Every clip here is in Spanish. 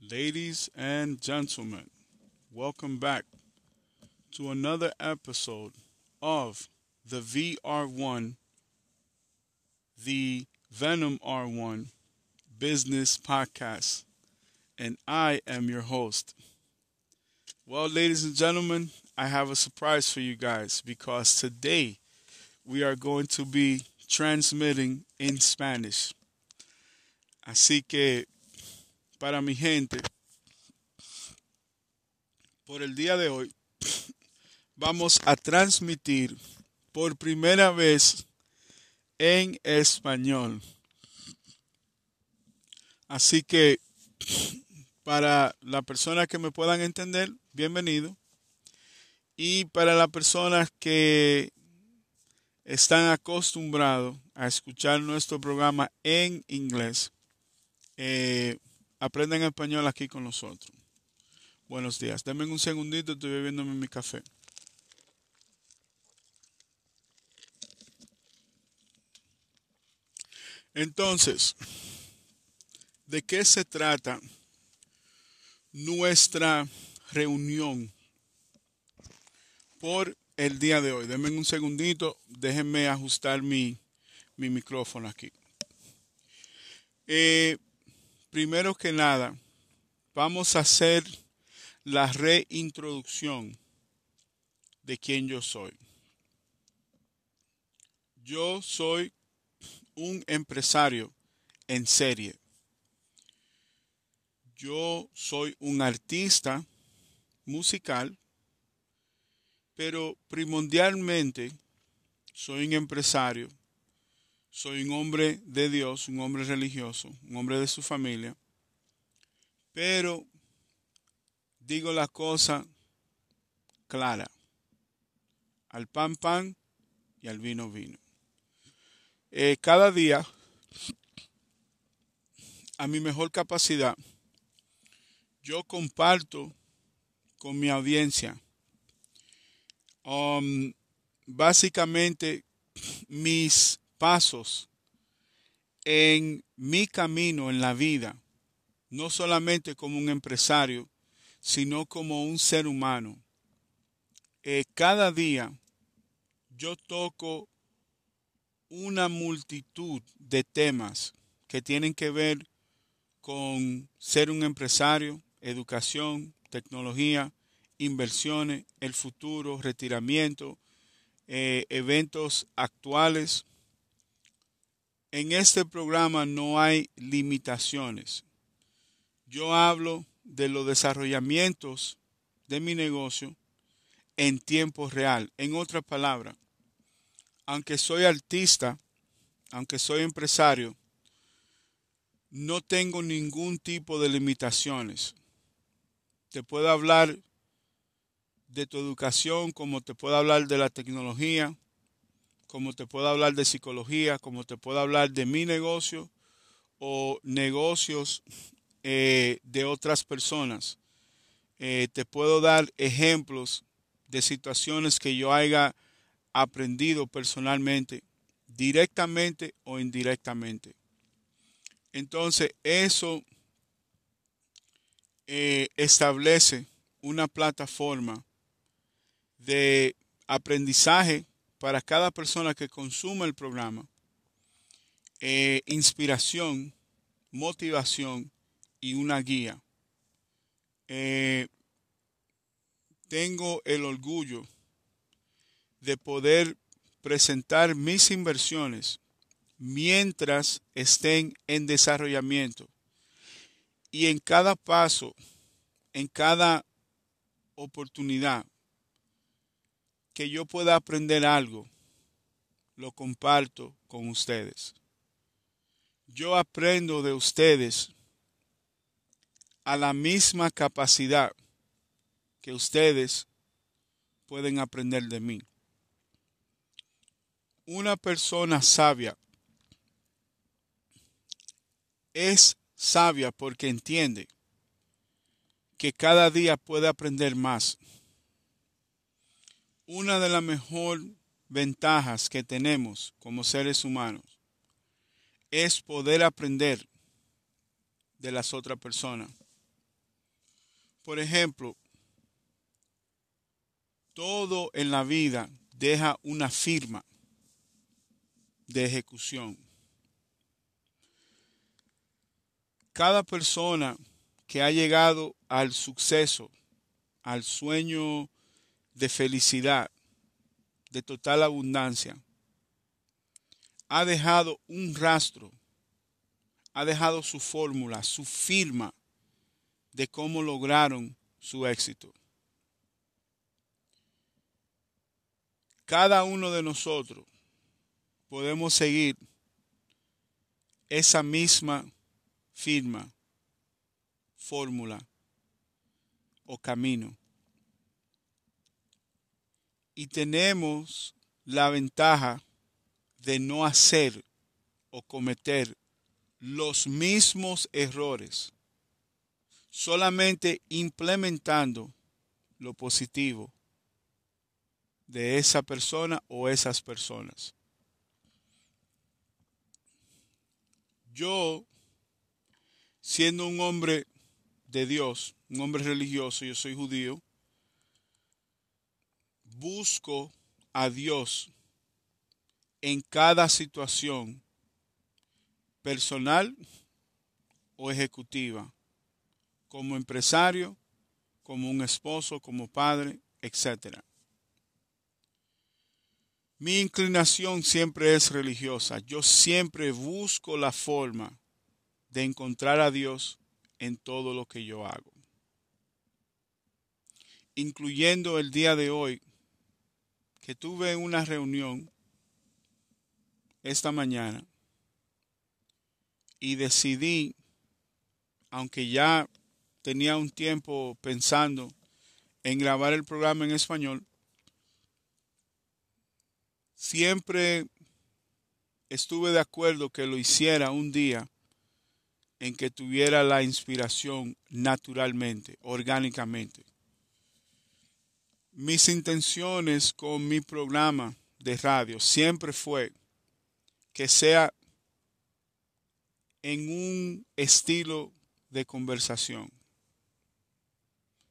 Ladies and gentlemen, welcome back to another episode of the VR1, the Venom R1 Business Podcast. And I am your host. Well, ladies and gentlemen, I have a surprise for you guys because today we are going to be transmitting in Spanish. Así que para mi gente, por el día de hoy, vamos a transmitir por primera vez en español. Así que para la persona que me puedan entender, bienvenido. Y para las personas que están acostumbrados a escuchar nuestro programa en inglés, eh, aprenden español aquí con nosotros. Buenos días. Denme un segundito, estoy bebiéndome mi café. Entonces, ¿de qué se trata nuestra reunión por el día de hoy? Denme un segundito, déjenme ajustar mi, mi micrófono aquí. Eh, primero que nada, vamos a hacer la reintroducción de quién yo soy. Yo soy un empresario en serie. Yo soy un artista musical, pero primordialmente soy un empresario soy un hombre de Dios, un hombre religioso, un hombre de su familia, pero digo la cosa clara, al pan pan y al vino vino. Eh, cada día, a mi mejor capacidad, yo comparto con mi audiencia um, básicamente mis pasos en mi camino en la vida, no solamente como un empresario, sino como un ser humano. Eh, cada día yo toco una multitud de temas que tienen que ver con ser un empresario, educación, tecnología, inversiones, el futuro, retiramiento, eh, eventos actuales, en este programa no hay limitaciones. Yo hablo de los desarrollamientos de mi negocio en tiempo real. En otras palabras, aunque soy artista, aunque soy empresario, no tengo ningún tipo de limitaciones. Te puedo hablar de tu educación como te puedo hablar de la tecnología, como te puedo hablar de psicología, como te puedo hablar de mi negocio o negocios eh, de otras personas. Eh, te puedo dar ejemplos de situaciones que yo haya aprendido personalmente, directamente o indirectamente. Entonces, eso eh, establece una plataforma de aprendizaje para cada persona que consuma el programa eh, inspiración, motivación y una guía. Eh, tengo el orgullo de poder presentar mis inversiones mientras estén en desarrollamiento. Y en cada paso, en cada oportunidad, que yo pueda aprender algo, lo comparto con ustedes. Yo aprendo de ustedes a la misma capacidad que ustedes pueden aprender de mí. Una persona sabia es sabia porque entiende que cada día puede aprender más una de las mejores ventajas que tenemos como seres humanos es poder aprender de las otras personas. Por ejemplo, todo en la vida deja una firma de ejecución. Cada persona que ha llegado al suceso, al sueño de felicidad, de total abundancia, ha dejado un rastro, ha dejado su fórmula, su firma de cómo lograron su éxito. Cada uno de nosotros podemos seguir esa misma firma, fórmula o camino. Y tenemos la ventaja de no hacer o cometer los mismos errores, solamente implementando lo positivo de esa persona o esas personas. Yo, siendo un hombre de Dios, un hombre religioso, yo soy judío, busco a Dios en cada situación personal o ejecutiva, como empresario, como un esposo, como padre, etc. Mi inclinación siempre es religiosa. Yo siempre busco la forma de encontrar a Dios en todo lo que yo hago. Incluyendo el día de hoy, que tuve una reunión esta mañana y decidí, aunque ya tenía un tiempo pensando en grabar el programa en español, siempre estuve de acuerdo que lo hiciera un día en que tuviera la inspiración naturalmente, orgánicamente. Mis intenciones con mi programa de radio siempre fue que sea en un estilo de conversación.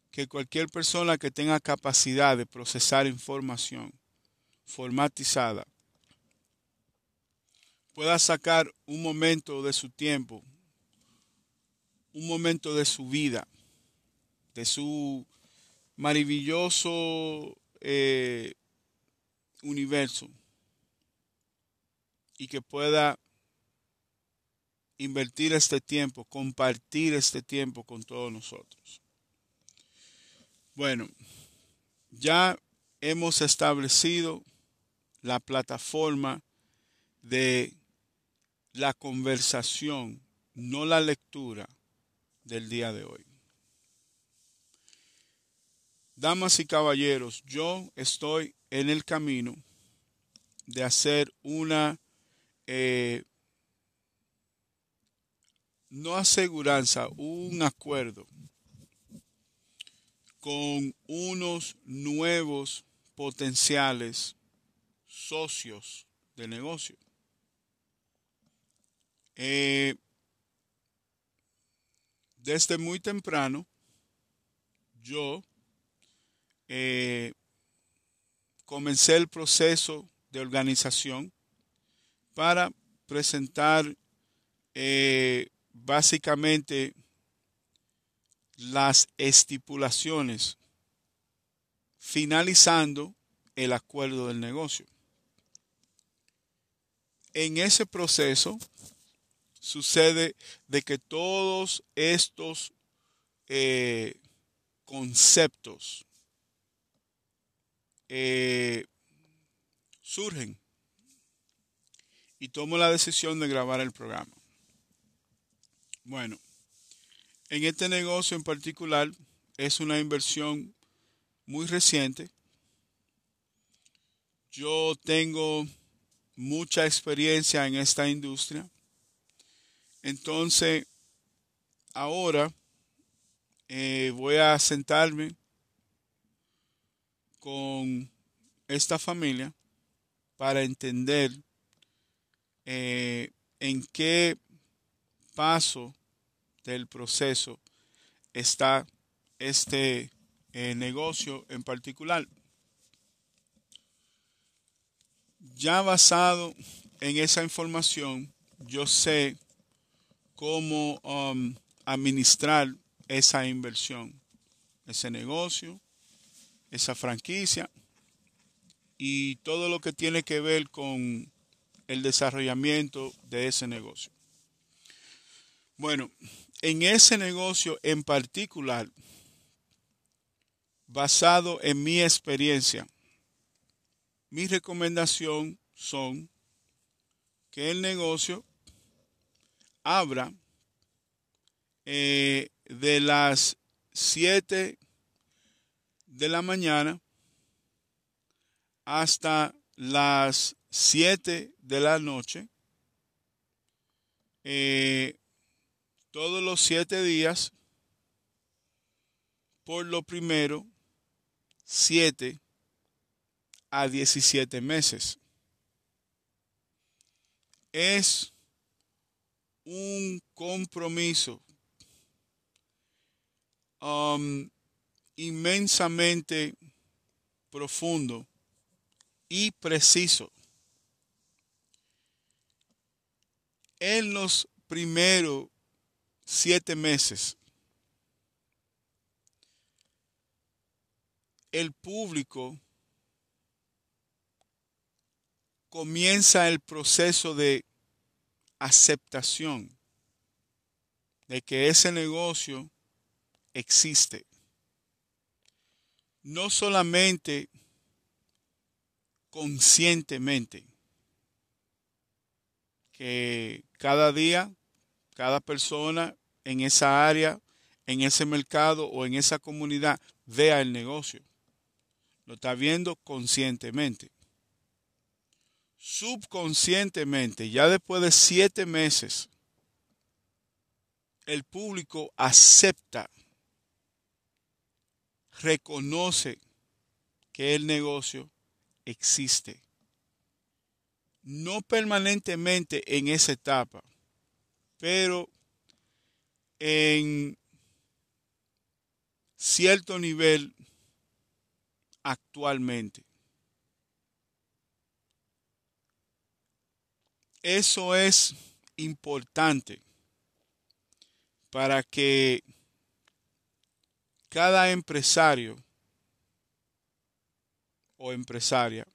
Que cualquier persona que tenga capacidad de procesar información formatizada pueda sacar un momento de su tiempo, un momento de su vida, de su maravilloso eh, universo y que pueda invertir este tiempo, compartir este tiempo con todos nosotros. Bueno, ya hemos establecido la plataforma de la conversación, no la lectura del día de hoy. Damas y caballeros, yo estoy en el camino de hacer una eh, no aseguranza, un acuerdo con unos nuevos potenciales socios de negocio. Eh, desde muy temprano, yo eh, comencé el proceso de organización para presentar eh, básicamente las estipulaciones finalizando el acuerdo del negocio. En ese proceso sucede de que todos estos eh, conceptos eh, surgen y tomo la decisión de grabar el programa. Bueno, en este negocio en particular es una inversión muy reciente. Yo tengo mucha experiencia en esta industria. Entonces, ahora eh, voy a sentarme con esta familia para entender eh, en qué paso del proceso está este eh, negocio en particular. Ya basado en esa información, yo sé cómo um, administrar esa inversión, ese negocio, esa franquicia y todo lo que tiene que ver con el desarrollamiento de ese negocio. Bueno, en ese negocio en particular, basado en mi experiencia, mi recomendación son que el negocio abra eh, de las 7 de la mañana hasta las 7 de la noche, eh, todos los siete días, por lo primero, 7 a 17 meses. Es un compromiso um, inmensamente profundo y preciso. En los primeros siete meses, el público comienza el proceso de aceptación de que ese negocio existe. No solamente conscientemente, que cada día, cada persona en esa área, en ese mercado o en esa comunidad vea el negocio. Lo está viendo conscientemente. Subconscientemente, ya después de siete meses, el público acepta, reconoce que el negocio existe. No permanentemente en esa etapa, pero en cierto nivel actualmente. Eso es importante para que cada empresario o empresaria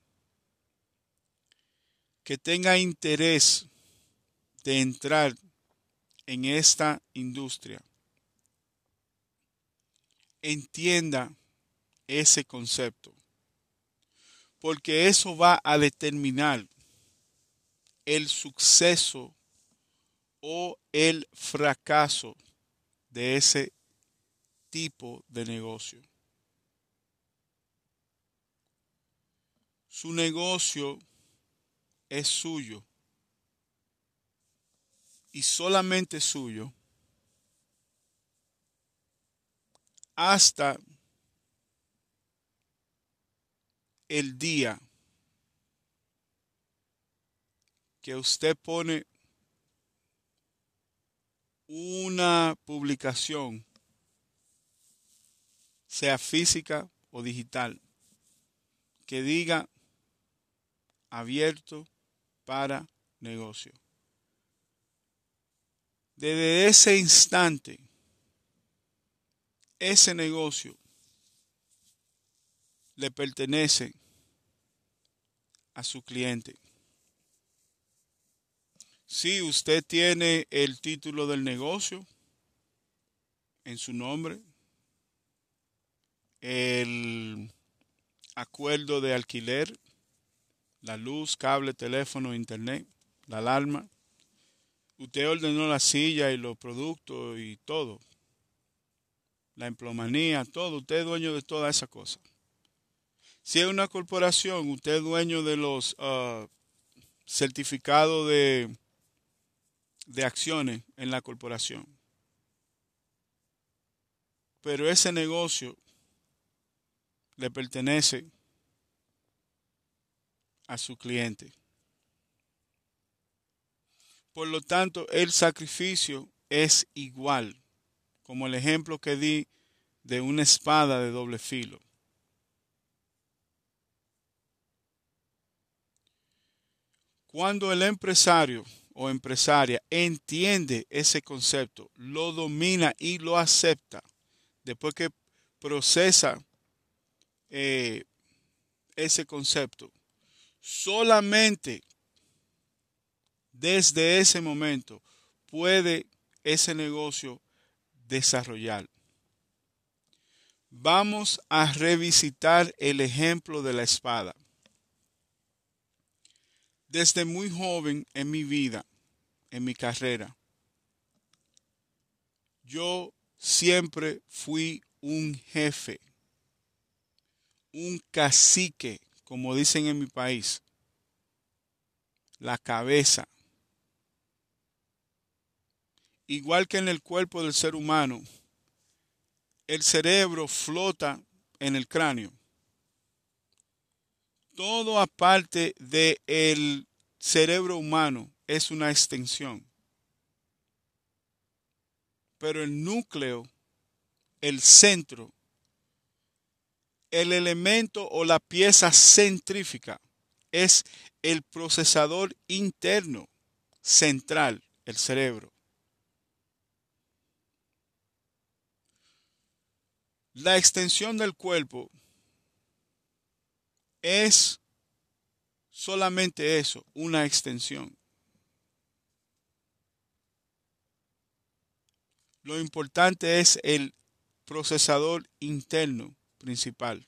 que tenga interés de entrar en esta industria entienda ese concepto, porque eso va a determinar el suceso o el fracaso de ese tipo de negocio. Su negocio es suyo y solamente suyo hasta el día que usted pone una publicación, sea física o digital, que diga abierto para negocio. Desde ese instante, ese negocio le pertenece a su cliente. Si usted tiene el título del negocio en su nombre, el acuerdo de alquiler, la luz, cable, teléfono, internet, la alarma. Usted ordenó la silla y los productos y todo. La emplomanía, todo. Usted es dueño de toda esa cosa. Si es una corporación, usted es dueño de los uh, certificados de de acciones en la corporación. Pero ese negocio le pertenece a su cliente. Por lo tanto, el sacrificio es igual, como el ejemplo que di de una espada de doble filo. Cuando el empresario o empresaria entiende ese concepto, lo domina y lo acepta, después que procesa eh, ese concepto, solamente desde ese momento puede ese negocio desarrollar. Vamos a revisitar el ejemplo de la espada. Desde muy joven en mi vida, en mi carrera, yo siempre fui un jefe, un cacique, como dicen en mi país, la cabeza. Igual que en el cuerpo del ser humano, el cerebro flota en el cráneo todo aparte del cerebro humano es una extensión. Pero el núcleo, el centro, el elemento o la pieza centrífica es el procesador interno central, el cerebro. La extensión del cuerpo es solamente eso, una extensión. Lo importante es el procesador interno principal.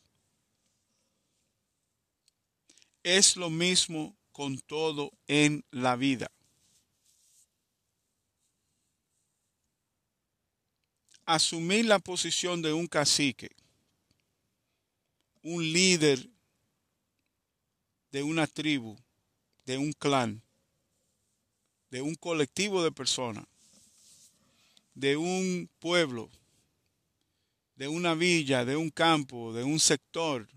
Es lo mismo con todo en la vida. Asumir la posición de un cacique, un líder de una tribu, de un clan, de un colectivo de personas, de un pueblo, de una villa, de un campo, de un sector.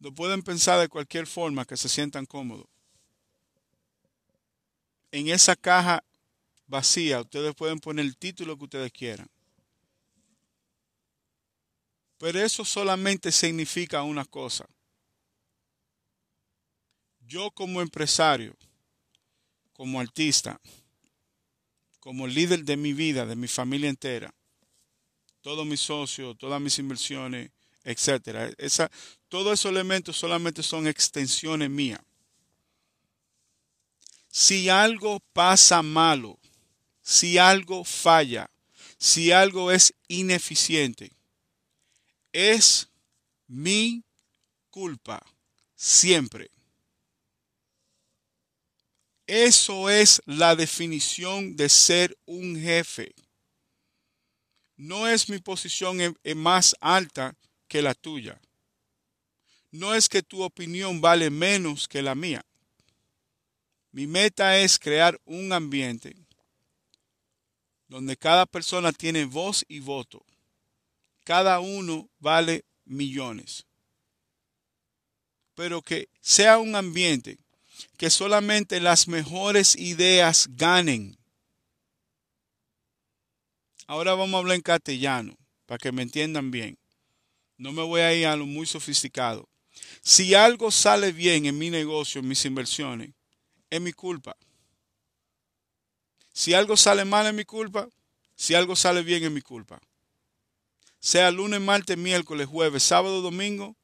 Lo pueden pensar de cualquier forma que se sientan cómodos. En esa caja vacía ustedes pueden poner el título que ustedes quieran. Pero eso solamente significa una cosa. Yo como empresario, como artista, como líder de mi vida, de mi familia entera, todos mis socios, todas mis inversiones, etcétera. Esa, todos esos elementos solamente son extensiones mías. Si algo pasa malo, si algo falla, si algo es ineficiente, es mi culpa siempre. Eso es la definición de ser un jefe. No es mi posición más alta que la tuya. No es que tu opinión vale menos que la mía. Mi meta es crear un ambiente donde cada persona tiene voz y voto cada uno vale millones. Pero que sea un ambiente que solamente las mejores ideas ganen. Ahora vamos a hablar en castellano, para que me entiendan bien. No me voy a ir a lo muy sofisticado. Si algo sale bien en mi negocio, en mis inversiones, es mi culpa. Si algo sale mal es mi culpa. Si algo sale bien es mi culpa sea lunes, martes, miércoles, jueves, sábado, domingo,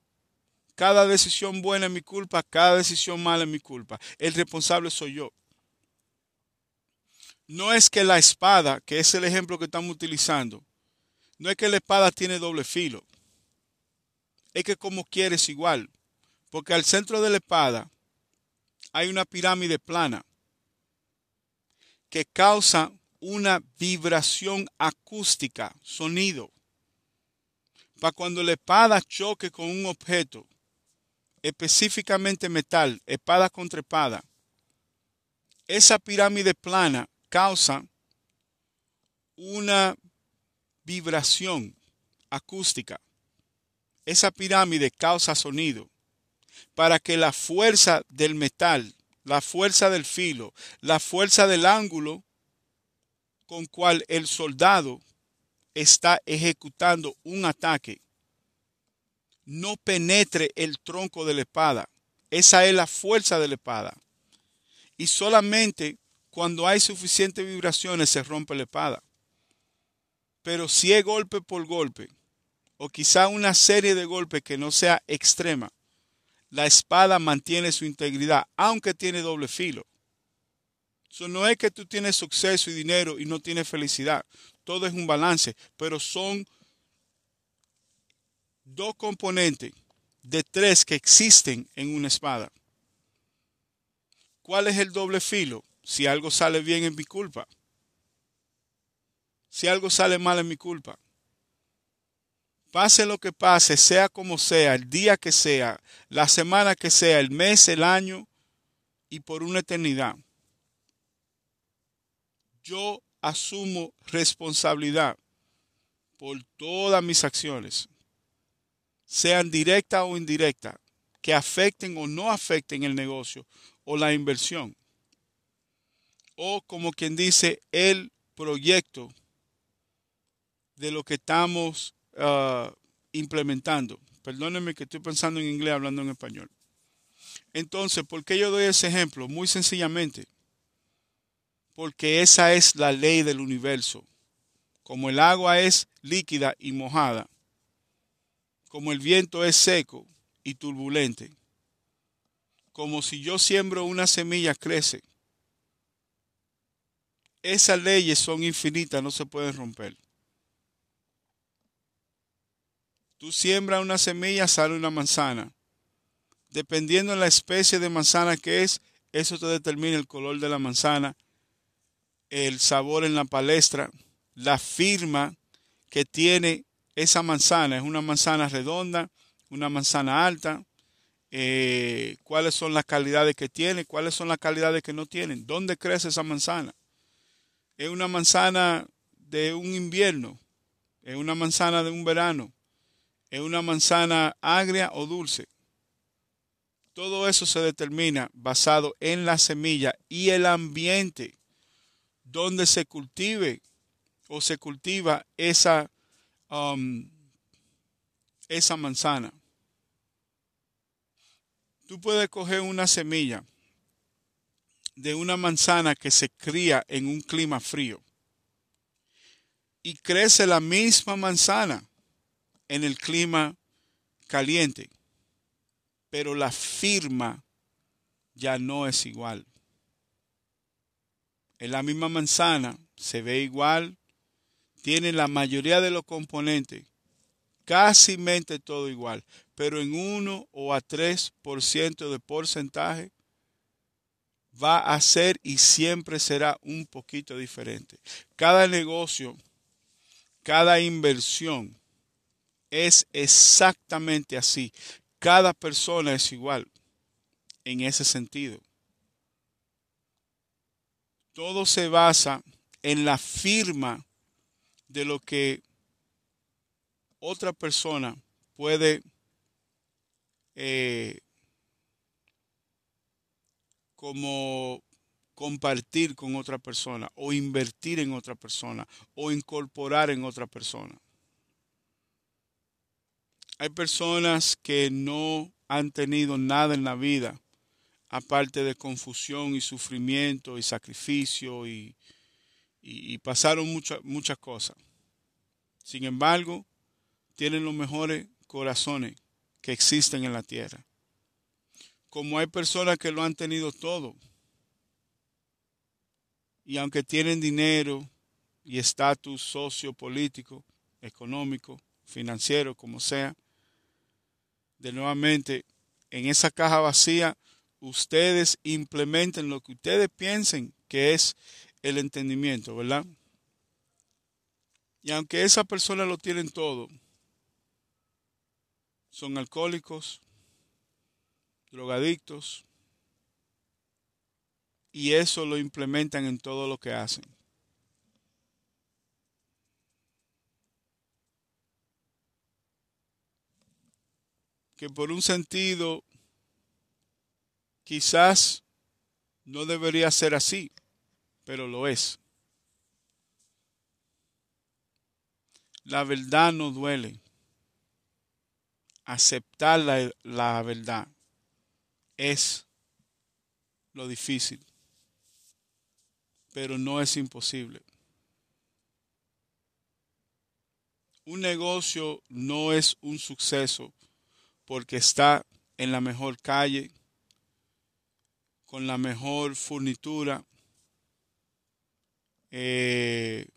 cada decisión buena es mi culpa, cada decisión mala es mi culpa. El responsable soy yo. No es que la espada, que es el ejemplo que estamos utilizando, no es que la espada tiene doble filo. Es que como quieres igual. Porque al centro de la espada hay una pirámide plana que causa una vibración acústica, sonido para cuando la espada choque con un objeto, específicamente metal, espada contra espada, esa pirámide plana causa una vibración acústica. Esa pirámide causa sonido para que la fuerza del metal, la fuerza del filo, la fuerza del ángulo con cual el soldado está ejecutando un ataque no penetre el tronco de la espada. Esa es la fuerza de la espada. Y solamente cuando hay suficientes vibraciones se rompe la espada. Pero si es golpe por golpe, o quizá una serie de golpes que no sea extrema, la espada mantiene su integridad, aunque tiene doble filo. Eso no es que tú tienes suceso y dinero y no tienes felicidad. Todo es un balance, pero son dos componentes de tres que existen en una espada. ¿Cuál es el doble filo? Si algo sale bien es mi culpa. Si algo sale mal es mi culpa. Pase lo que pase, sea como sea, el día que sea, la semana que sea, el mes, el año y por una eternidad. Yo asumo responsabilidad por todas mis acciones sean directas o indirectas, que afecten o no afecten el negocio o la inversión. O como quien dice, el proyecto de lo que estamos ah, implementando. Perdónenme que estoy pensando en inglés hablando en español. Entonces, ¿por qué yo doy ese ejemplo? Muy sencillamente, porque esa es la ley del universo. Como el agua es líquida y mojada, como el viento es seco y turbulente, como si yo siembro una semilla, crece. Esas leyes son infinitas, no se pueden romper. Tú siembras una semilla, sale una manzana. Dependiendo de la especie de manzana que es, eso te determina el color de la manzana, el sabor en la palestra, la firma que tiene esa manzana es una manzana redonda, una manzana alta, eh, cuáles son las calidades que tiene, cuáles son las calidades que no tienen, dónde crece esa manzana. Es una manzana de un invierno, es una manzana de un verano, es una manzana agria o dulce. Todo eso se determina basado en la semilla y el ambiente donde se cultive o se cultiva esa Um, esa manzana. Tú puedes coger una semilla de una manzana que se cría en un clima frío y crece la misma manzana en el clima caliente, pero la firma ya no es igual. En la misma manzana se ve igual, tiene la mayoría de los componentes, casi mente todo igual, pero en 1 o a 3% de porcentaje va a ser y siempre será un poquito diferente. Cada negocio, cada inversión es exactamente así. Cada persona es igual en ese sentido. Todo se basa en la firma de lo que otra persona puede eh, como compartir con otra persona o invertir en otra persona o incorporar en otra persona. Hay personas que no han tenido nada en la vida aparte de confusión y sufrimiento y sacrificio y, y, pasaron muchas muchas cosas. Sin embargo, tienen los mejores corazones que existen en la tierra. Como hay personas que lo han tenido todo, y aunque tienen dinero y estatus sociopolítico, económico, financiero, como sea, de nuevamente en esa caja vacía ustedes implementen lo que ustedes piensen que es el entendimiento, ¿verdad? Y aunque esa persona lo tienen todo, son alcohólicos, drogadictos, y eso lo implementan en todo lo que hacen. Que por un sentido quizás no debería ser así pero lo es. La verdad no duele. Aceptar la, la verdad es lo difícil, pero no es imposible. Un negocio no es un suceso porque está en la mejor calle, con la mejor furnitura, eh,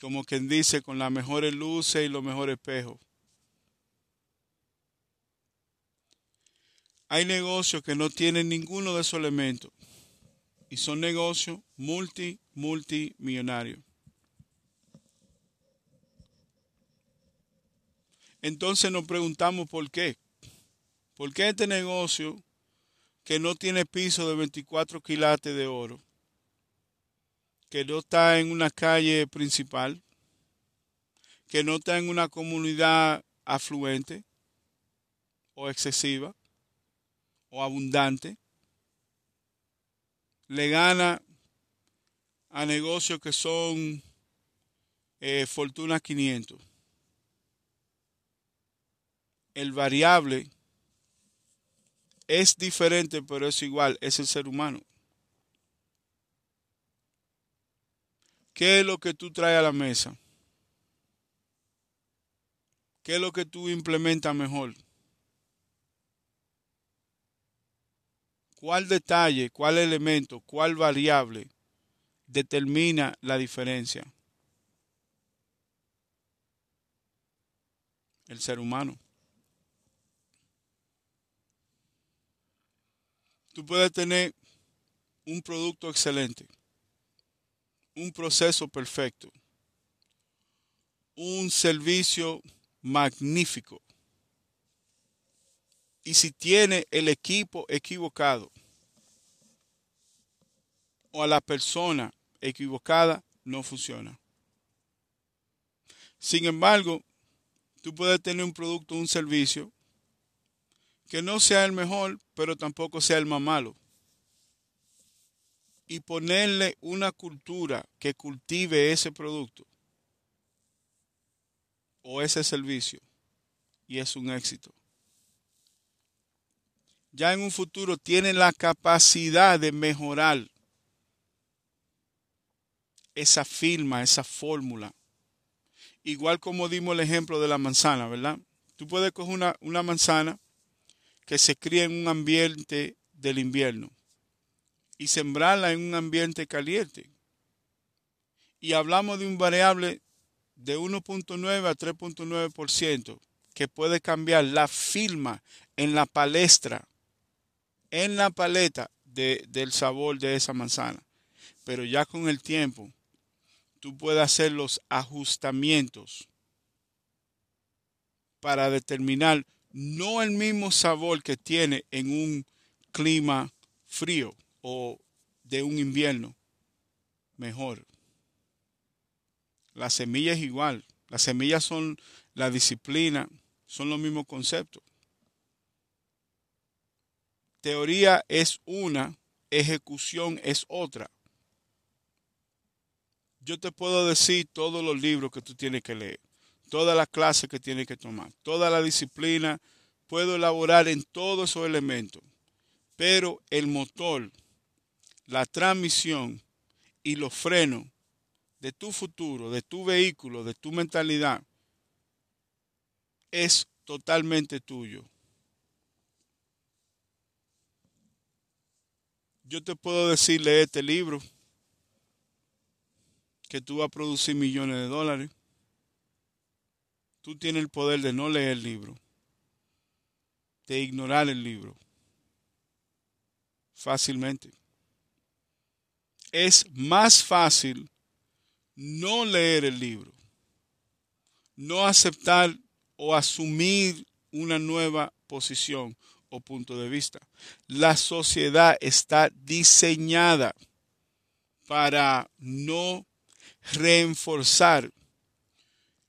como quien dice, con las mejores luces y los mejores espejos. Hay negocios que no tienen ninguno de esos elementos y son negocios multi, multimillonarios. Entonces nos preguntamos por qué. ¿Por qué este negocio que no tiene piso de 24 quilates de oro, que no está en una calle principal, que no está en una comunidad afluente o excesiva o abundante, le gana a negocios que son eh, Fortuna 500. El variable es diferente, pero es igual, es el ser humano. ¿Qué es lo que tú traes a la mesa? ¿Qué es lo que tú implementas mejor? ¿Cuál detalle, cuál elemento, cuál variable determina la diferencia? El ser humano. Tú puedes tener un producto excelente, un proceso perfecto, un servicio magnífico. Y si tiene el equipo equivocado o a la persona equivocada, no funciona. Sin embargo, tú puedes tener un producto, un servicio que no sea el mejor, pero tampoco sea el más malo. Y ponerle una cultura que cultive ese producto o ese servicio. Y es un éxito. Ya en un futuro tiene la capacidad de mejorar esa firma, esa fórmula. Igual como dimos el ejemplo de la manzana, ¿verdad? Tú puedes coger una, una manzana que se cría en un ambiente del invierno y sembrarla en un ambiente caliente. Y hablamos de un variable de 1.9 a 3.9% que puede cambiar la firma en la palestra, en la paleta de, del sabor de esa manzana. Pero ya con el tiempo, tú puedes hacer los ajustamientos para determinar no el mismo sabor que tiene en un clima frío o de un invierno. Mejor. La semilla es igual. Las semillas son la disciplina, son los mismos conceptos. Teoría es una, ejecución es otra. Yo te puedo decir todos los libros que tú tienes que leer toda la clase que tiene que tomar, toda la disciplina, puedo elaborar en todos esos elementos, pero el motor, la transmisión y los frenos de tu futuro, de tu vehículo, de tu mentalidad, es totalmente tuyo. Yo te puedo decirle este libro que tú vas a producir millones de dólares tú tienes el poder de no leer el libro, de ignorar el libro fácilmente. Es más fácil no leer el libro, no aceptar o asumir una nueva posición o punto de vista. La sociedad está diseñada para no reforzar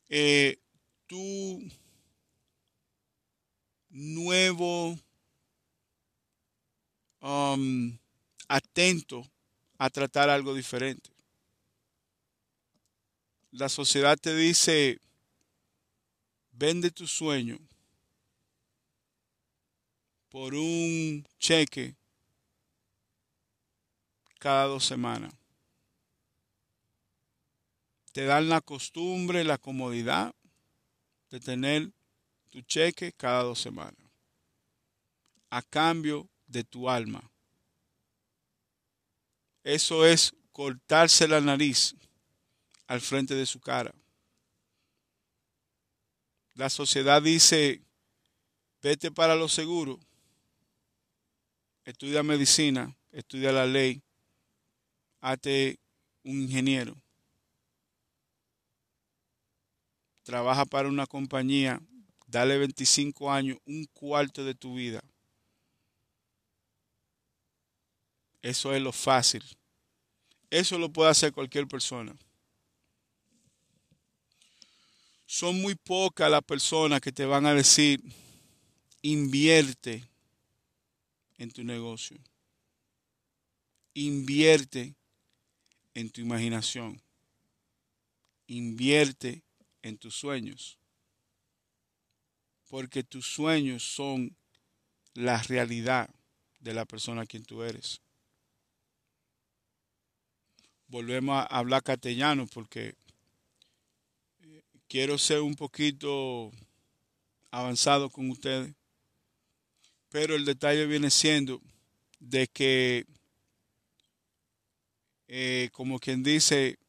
eh, tu nuevo um, atento a tratar algo diferente. La sociedad te dice, vende tu sueño por un cheque cada dos semanas. Te dan la costumbre, la comodidad de tener tu cheque cada dos semanas a cambio de tu alma. Eso es cortarse la nariz al frente de su cara. La sociedad dice, vete para lo seguro, estudia medicina, estudia la ley, hazte un ingeniero, trabaja para una compañía, dale 25 años, un cuarto de tu vida. Eso es lo fácil. Eso lo puede hacer cualquier persona. Son muy pocas las personas que te van a decir, invierte en tu negocio. Invierte en tu imaginación. Invierte en tus sueños. Porque tus sueños son la realidad de la persona a quien tú eres. Volvemos a hablar castellano porque eh, quiero ser un poquito avanzado con ustedes. Pero el detalle viene siendo de que, eh, como quien dice,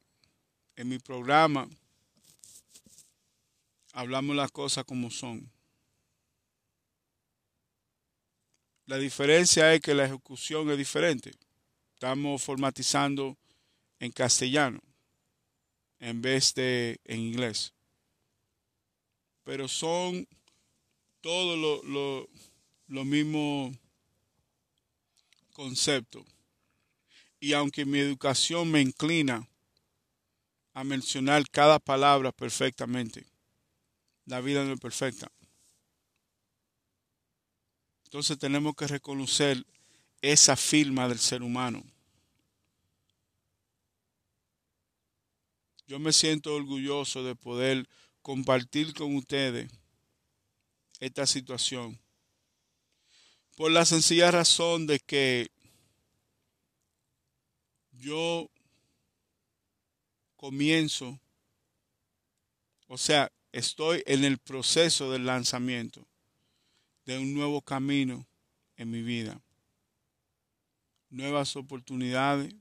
en mi programa hablamos las cosas como son. La diferencia es que la ejecución es diferente. Estamos formatizando en castellano en vez de en inglés. Pero son todos los lo, lo mismos conceptos. Y aunque mi educación me inclina a mencionar cada palabra perfectamente, la vida no es perfecta. Entonces tenemos que reconocer esa firma del ser humano. Yo me siento orgulloso de poder compartir con ustedes esta situación. Por la sencilla razón de que yo comienzo, o sea, estoy en el proceso del lanzamiento de un nuevo camino en mi vida. Nuevas oportunidades,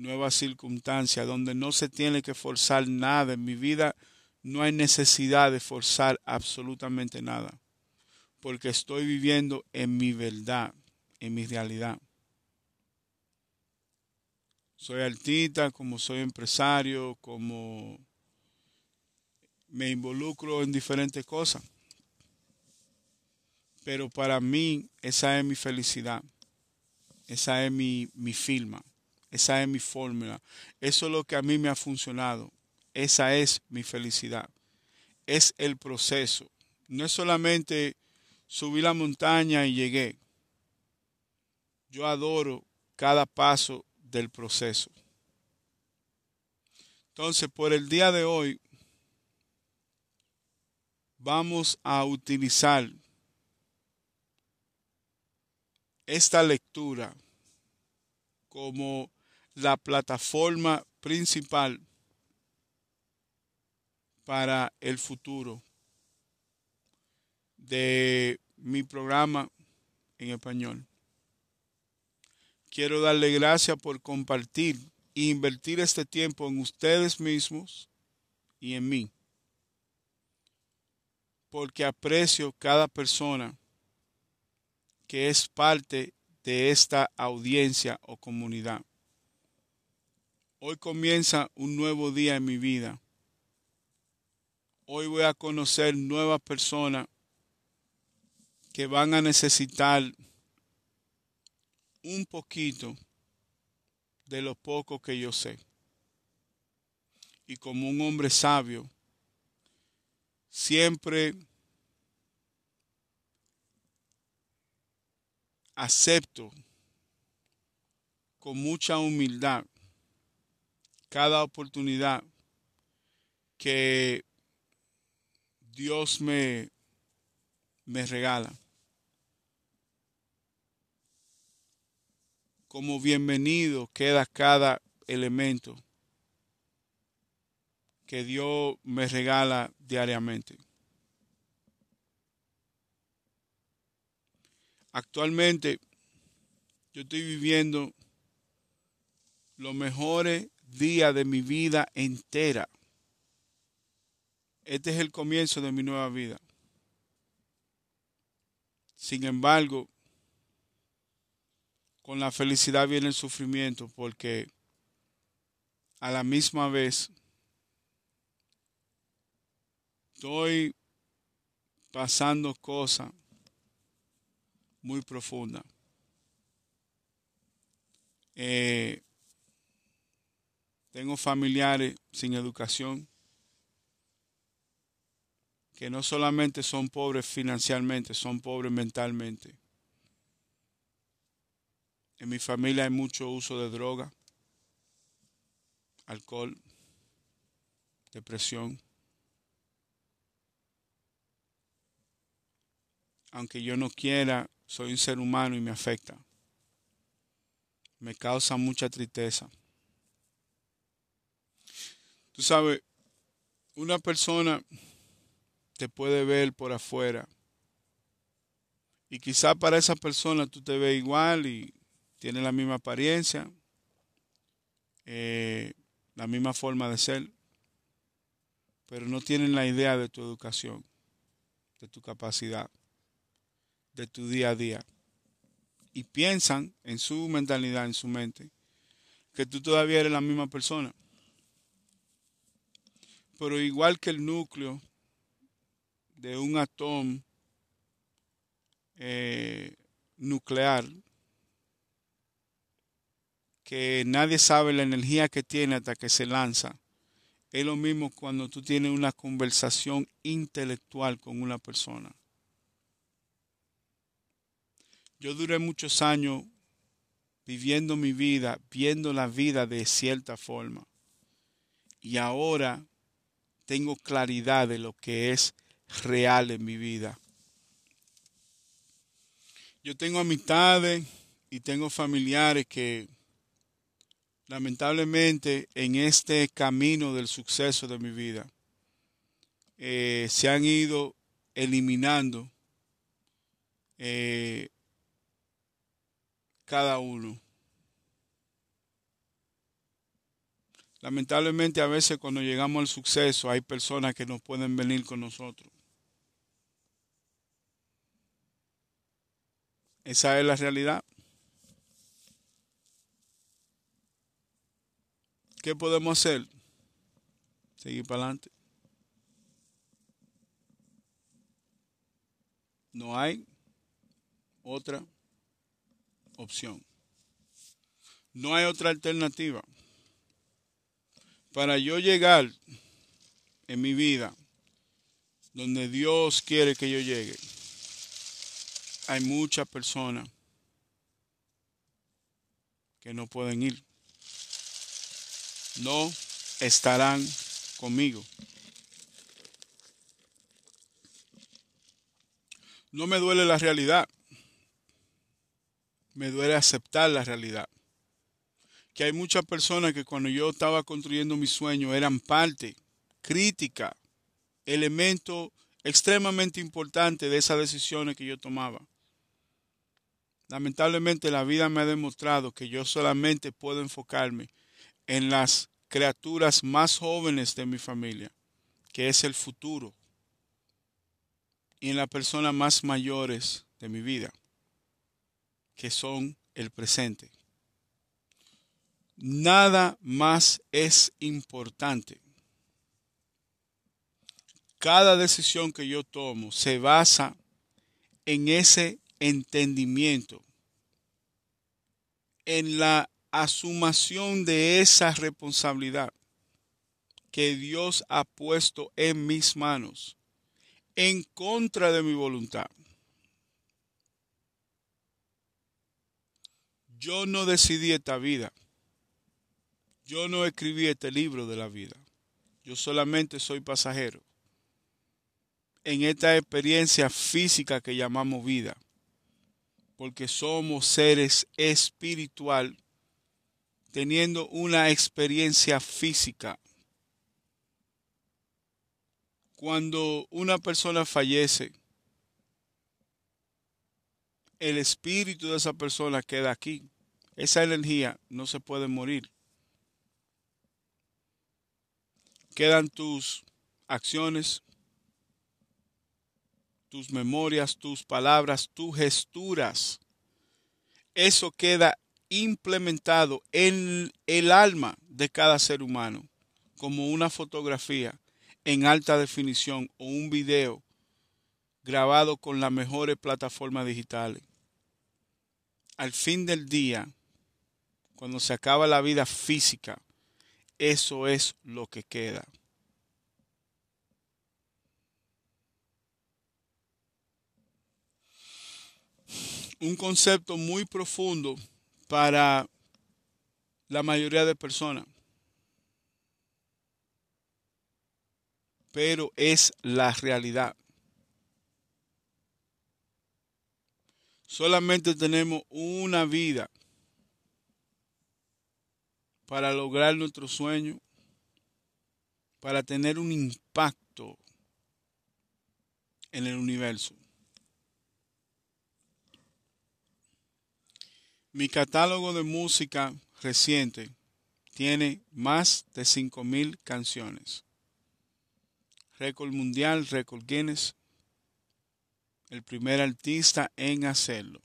nuevas circunstancias, donde no se tiene que forzar nada. En mi vida no hay necesidad de forzar absolutamente nada, porque estoy viviendo en mi verdad, en mi realidad. Soy artista, como soy empresario, como me involucro en diferentes cosas. Pero para mí esa es mi felicidad, esa es mi, mi firma. Esa es mi fórmula. Eso es lo que a mí me ha funcionado. Esa es mi felicidad. Es el proceso. No es solamente subir la montaña y llegué. Yo adoro cada paso del proceso. Entonces, por el día de hoy, vamos a utilizar esta lectura como la plataforma principal para el futuro de mi programa en español. Quiero darle gracias por compartir e invertir este tiempo en ustedes mismos y en mí. Porque aprecio cada persona que es parte de esta audiencia o comunidad. Hoy comienza un nuevo día en mi vida. Hoy voy a conocer nuevas personas que van a necesitar un poquito de lo poco que yo sé. Y como un hombre sabio, siempre acepto con mucha humildad cada oportunidad que Dios me, me regala. Como bienvenido queda cada elemento que Dios me regala diariamente. Actualmente yo estoy viviendo los mejores días de mi vida entera. Este es el comienzo de mi nueva vida. Sin embargo, con la felicidad viene el sufrimiento porque a la misma vez estoy pasando cosas muy profundas. Eh, tengo familiares sin educación que no solamente son pobres financieramente, son pobres mentalmente. En mi familia hay mucho uso de droga, alcohol, depresión. Aunque yo no quiera, soy un ser humano y me afecta. Me causa mucha tristeza. Tú sabes, una persona te puede ver por afuera. Y quizá para esa persona tú te ves igual y tienes la misma apariencia, eh, la misma forma de ser, pero no tienen la idea de tu educación, de tu capacidad, de tu día a día. Y piensan en su mentalidad, en su mente, que tú todavía eres la misma persona. Pero igual que el núcleo de un átomo eh, nuclear que nadie sabe la energía que tiene hasta que se lanza. Es lo mismo cuando tú tienes una conversación intelectual con una persona. Yo duré muchos años viviendo mi vida, viendo la vida de cierta forma. Y ahora tengo claridad de lo que es real en mi vida. Yo tengo amistades y tengo familiares que lamentablemente en este camino del suceso de mi vida eh, se han ido eliminando eh, cada uno. Lamentablemente a veces cuando llegamos al suceso hay personas que no pueden venir con nosotros. Esa es la realidad. ¿Qué podemos hacer? Seguir para adelante. No hay otra opción. No hay otra alternativa. Para yo llegar en mi vida donde Dios quiere que yo llegue, hay muchas personas que no pueden ir. No estarán conmigo. No me duele la realidad. Me duele aceptar la realidad. Que hay muchas personas que cuando yo estaba construyendo mi sueño eran parte crítica, elemento extremadamente importante de esas decisiones que yo tomaba. Lamentablemente la vida me ha demostrado que yo solamente puedo enfocarme en las criaturas más jóvenes de mi familia, que es el futuro, y en las personas más mayores de mi vida, que son el presente. Nada más es importante. Cada decisión que yo tomo se basa en ese entendimiento, en la asumación de esa responsabilidad que Dios ha puesto en mis manos, en contra de mi voluntad. Yo no decidí esta vida. Yo no escribí este libro de la vida. Yo solamente soy pasajero. en esta experiencia física que llamamos vida, porque somos seres espiritual teniendo una experiencia física. Cuando una persona fallece, el espíritu de esa persona queda aquí. Esa energía no se puede morir. Quedan tus acciones, tus memorias, tus palabras, tus gesturas. Eso queda implementado en el alma de cada ser humano, como una fotografía en alta definición o un video grabado con las mejores plataformas digitales. Al fin del día, cuando se acaba la vida física, eso es lo que queda. un concepto muy profundo para la mayoría de personas. Pero es la realidad. Solamente tenemos una vida para lograr nuestro sueño, para tener un impacto en el universo. Mi catálogo de música reciente tiene más de 5.000 canciones. Récord mundial, récord Guinness. El primer artista en hacerlo.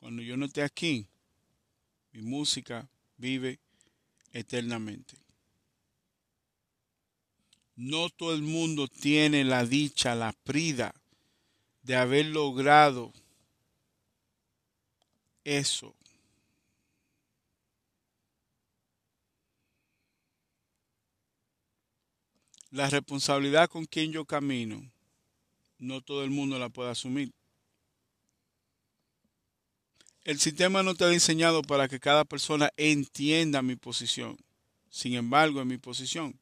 Cuando yo no esté aquí, mi música vive eternamente. No todo el mundo tiene la dicha, la prida de haber logrado eso. La responsabilidad con quien yo camino, no todo el mundo la puede asumir. El sistema no está diseñado para que cada persona entienda mi posición. Sin embargo, en mi posición.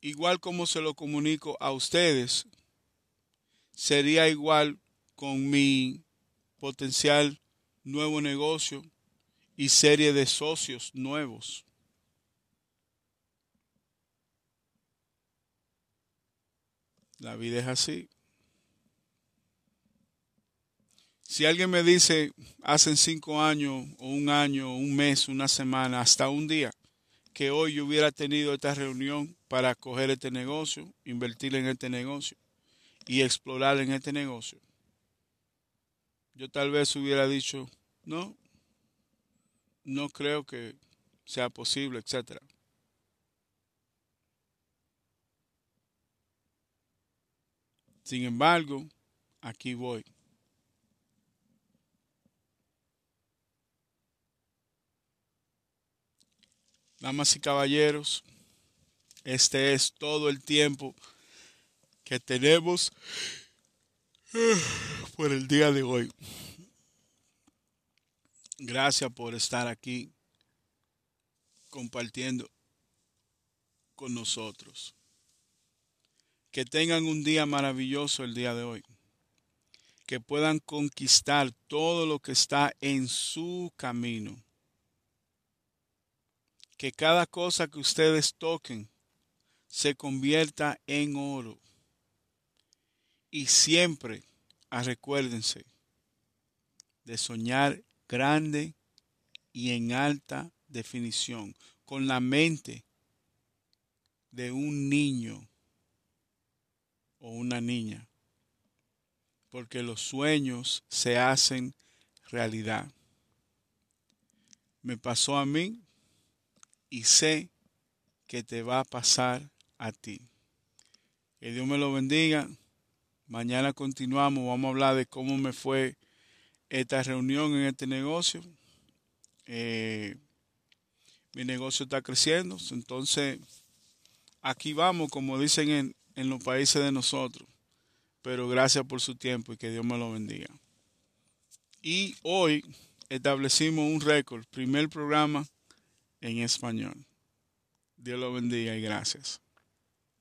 Igual como se lo comunico a ustedes, sería igual con mi potencial nuevo negocio y serie de socios nuevos. La vida es así. Si alguien me dice hace cinco años o un año, un mes, una semana, hasta un día, que hoy yo hubiera tenido esta reunión para coger este negocio, invertir en este negocio, y explorar en este negocio, yo tal vez hubiera dicho, no, no creo que sea posible, etcétera. Sin embargo, aquí voy. Damas y caballeros, este es todo el tiempo que tenemos por el día de hoy. Gracias por estar aquí compartiendo con nosotros. Que tengan un día maravilloso el día de hoy. Que puedan conquistar todo lo que está en su camino. Que cada cosa que ustedes toquen se convierta en oro y siempre ah, recuérdense de soñar grande y en alta definición, con la mente de un niño o una niña, porque los sueños se hacen realidad. Me pasó a mí y sé que te va a pasar a ti. Que Dios me lo bendiga. Mañana continuamos, vamos a hablar de cómo me fue esta reunión en este negocio. Eh, mi negocio está creciendo, entonces aquí vamos, como dicen en, en los países de nosotros. Pero gracias por su tiempo y que Dios me lo bendiga. Y hoy establecimos un récord, primer programa en español. Dios lo bendiga y gracias.